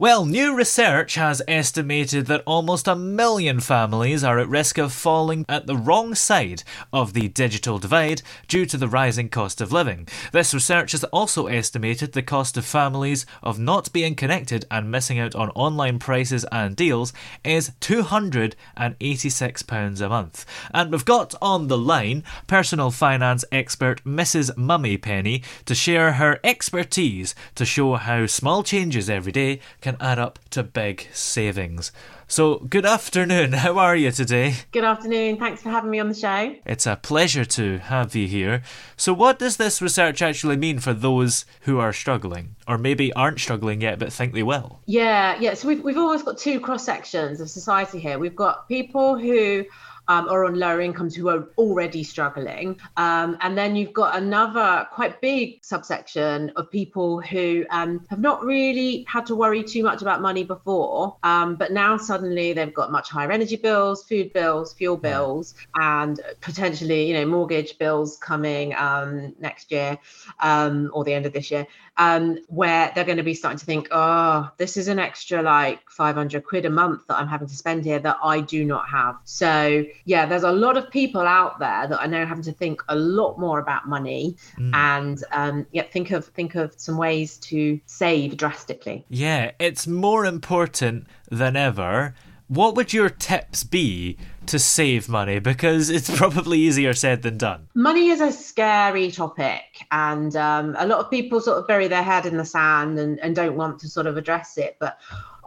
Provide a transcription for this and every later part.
Well, new research has estimated that almost a million families are at risk of falling at the wrong side of the digital divide due to the rising cost of living. This research has also estimated the cost of families of not being connected and missing out on online prices and deals is £286 a month. And we've got on the line personal finance expert Mrs. Mummy Penny to share her expertise to show how small changes every day can add up to big savings. So, good afternoon. How are you today? Good afternoon. Thanks for having me on the show. It's a pleasure to have you here. So, what does this research actually mean for those who are struggling, or maybe aren't struggling yet but think they will? Yeah, yeah. So we've we've always got two cross sections of society here. We've got people who um, are on lower incomes who are already struggling. Um, and then you've got another quite big subsection of people who um, have not really had to worry too much about money before, um, but now suddenly they've got much higher energy bills, food bills, fuel bills, and potentially, you know, mortgage bills coming um, next year um, or the end of this year um, where they're going to be starting to think, oh, this is an extra like 500 quid a month that I'm having to spend here that I do not have. So, yeah, there's a lot of people out there that are now having to think a lot more about money mm. and um, yeah, think of think of some ways to save drastically. Yeah, it's more important than ever. What would your tips be to save money because it's probably easier said than done. Money is a scary topic, and um, a lot of people sort of bury their head in the sand and, and don't want to sort of address it. But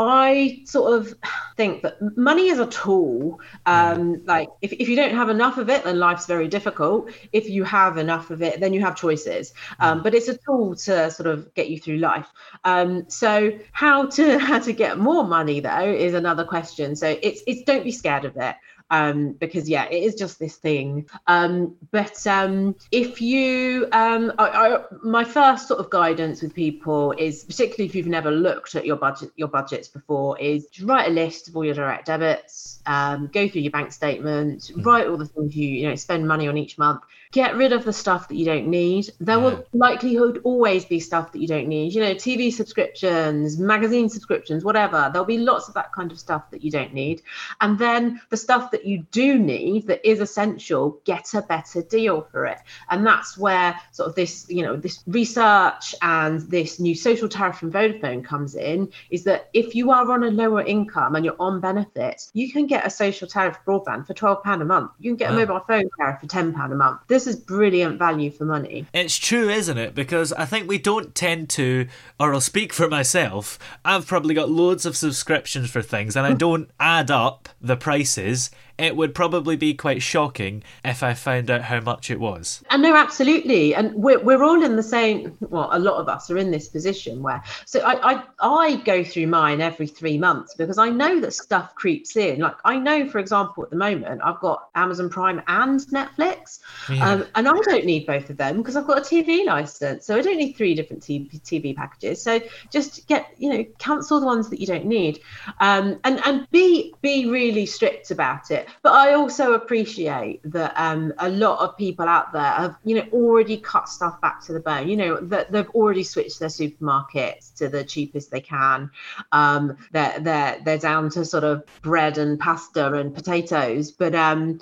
I sort of think that money is a tool. Um, like if, if you don't have enough of it, then life's very difficult. If you have enough of it, then you have choices. Um, but it's a tool to sort of get you through life. Um, so how to how to get more money though is another question. So it's it's don't be scared of it um, because yeah, it is just this thing. Um, but um, if you, um, I, I, my first sort of guidance with people is, particularly if you've never looked at your budget, your budgets before, is write a list of all your direct debits, um, go through your bank statement, mm. write all the things you you know spend money on each month, get rid of the stuff that you don't need. There yeah. will likelihood always be stuff that you don't need. You know, TV subscriptions, magazine subscriptions, whatever. There'll be lots of that kind of stuff that you don't need. And then the stuff that you do need that is essential, get a better deal for it. And that's where sort of this, you know, this research and this new social tariff from Vodafone comes in is that if you are on a lower income and you're on benefits, you can get a social tariff broadband for £12 a month. You can get wow. a mobile phone tariff for £10 a month. This is brilliant value for money. It's true, isn't it? Because I think we don't tend to, or I'll speak for myself, I've probably got loads of subscriptions for things and I don't add up the prices it would probably be quite shocking if I found out how much it was. And no, absolutely. And we're, we're all in the same, well, a lot of us are in this position where, so I, I, I go through mine every three months because I know that stuff creeps in. Like I know, for example, at the moment, I've got Amazon Prime and Netflix. Yeah. Um, and I don't need both of them because I've got a TV license. So I don't need three different TV, TV packages. So just get, you know, cancel the ones that you don't need. Um, and, and be, be really strict about it but I also appreciate that um, a lot of people out there have, you know, already cut stuff back to the bone. You know that they've already switched their supermarkets to the cheapest they can. Um, they're they're they're down to sort of bread and pasta and potatoes, but um,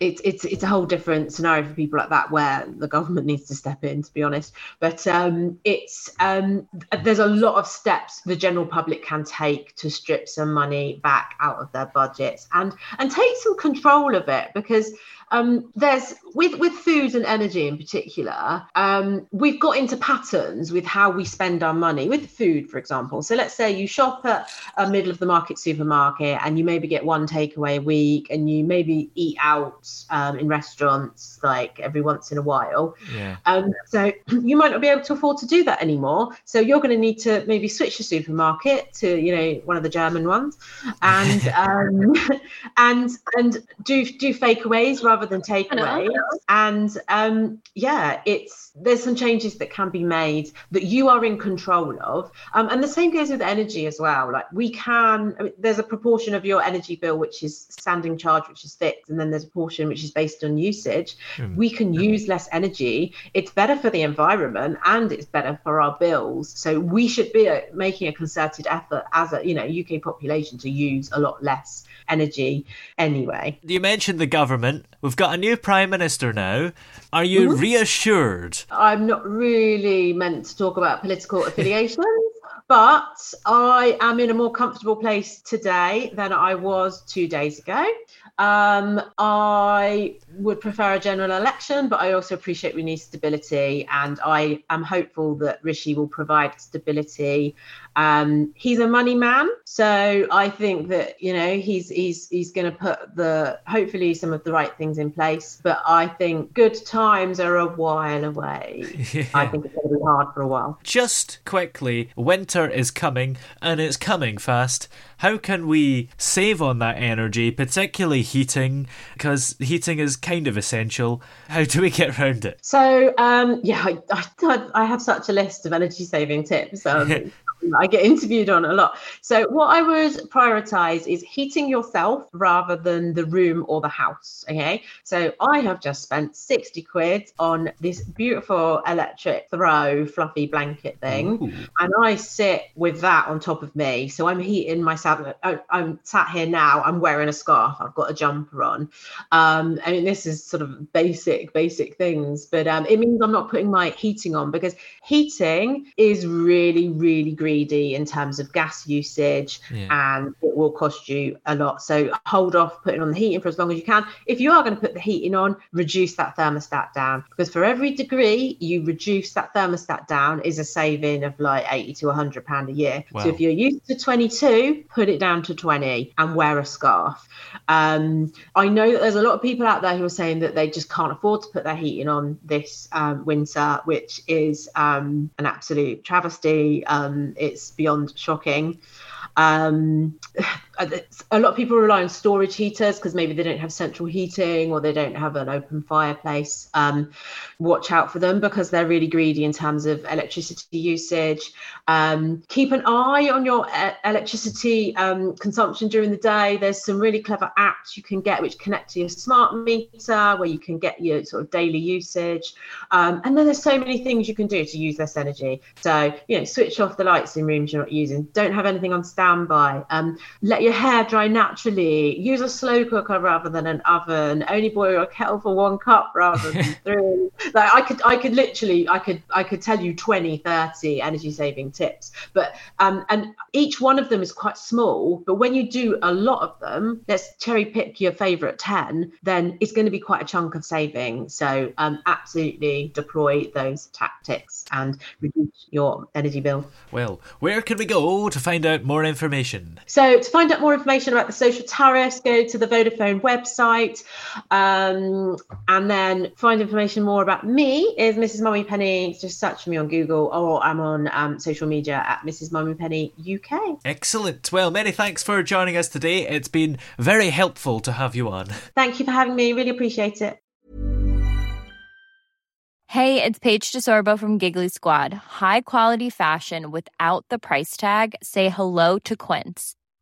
it's it's it's a whole different scenario for people like that where the government needs to step in to be honest. But um, it's um, there's a lot of steps the general public can take to strip some money back out of their budgets and and take some control of it because um, there's with with food and energy in particular um, we've got into patterns with how we spend our money. With food for example. So let's say you shop at a middle of the market supermarket and you maybe get one takeaway a week and you maybe eat out um, in restaurants like every once in a while. Yeah. um, so you might not be able to afford to do that anymore. So you're going to need to maybe switch your supermarket to you know one of the german ones. And um, and and do do fakeaways rather than takeaways and um, yeah it's there's some changes that can be made that you are in control of. Um, and the same goes with energy as well. Like we can I mean, there's a proportion of your energy bill which is standing charge which is fixed and then there's a portion which is based on usage. We can use less energy. It's better for the environment and it's better for our bills. So we should be uh, making a concerted effort as a you know uk population to use a lot less energy anyway. You mentioned the government. We've got a new prime minister now. Are you Mm-hmm. reassured? I'm not really meant to talk about political affiliations, but I am in a more comfortable place today than I was two days ago. Um, I would prefer a general election, but I also appreciate we need stability, and I am hopeful that Rishi will provide stability. Um, he's a money man, so I think that you know he's he's he's going to put the hopefully some of the right things in place. But I think good times are a while away. I think it's going to be hard for a while. Just quickly, winter is coming and it's coming fast. How can we save on that energy, particularly heating? Because heating is kind of essential. How do we get around it? So um, yeah, I, I, I have such a list of energy saving tips. Um, I get interviewed on a lot. So what I would prioritize is heating yourself rather than the room or the house. Okay. So I have just spent 60 quid on this beautiful electric throw fluffy blanket thing. And I sit with that on top of me. So I'm heating myself. I'm sat here now. I'm wearing a scarf. I've got a jumper on. Um, I mean, this is sort of basic, basic things, but um, it means I'm not putting my heating on because heating is really, really greedy in terms of gas usage and it will cost you a lot. So hold off putting on the heating for as long as you can. If you are going to put the heating on, reduce that thermostat down because for every degree you reduce that thermostat down is a saving of like 80 to 100 pound a year. Wow. So if you're used to 22, put it down to 20 and wear a scarf. Um, I know that there's a lot of people out there who are saying that they just can't afford to put their heating on this um, winter, which is um, an absolute travesty. Um, it's beyond shocking. Um, a lot of people rely on storage heaters because maybe they don't have central heating or they don't have an open fireplace. Um, watch out for them because they're really greedy in terms of electricity usage. Um, keep an eye on your e- electricity um, consumption during the day. There's some really clever apps you can get which connect to your smart meter where you can get your sort of daily usage. Um, and then there's so many things you can do to use less energy. So, you know, switch off the lights in rooms you're not using. Don't have anything on standby. Um, let your hair dry naturally. Use a slow cooker rather than an oven. Only boil a kettle for one cup rather than three. Like I could, I could literally, I could, I could tell you 20, 30 energy saving tips. But um, and each one of them is quite small. But when you do a lot of them, let's cherry pick your favorite 10, then it's going to be quite a chunk of saving. So um, absolutely deploy those tactics and reduce your energy bill. Well, where can we go to find out more information? So to find out more information about the social tariffs, go to the Vodafone website, um, and then find information more about me is Mrs. Mummy Penny. Just search for me on Google, or I'm on um, social media at Mrs. Mummy Penny UK. Excellent. Well, many thanks for joining us today. It's been very helpful to have you on. Thank you for having me. Really appreciate it. Hey, it's Paige DeSorbo from Giggly Squad. High quality fashion without the price tag. Say hello to Quince.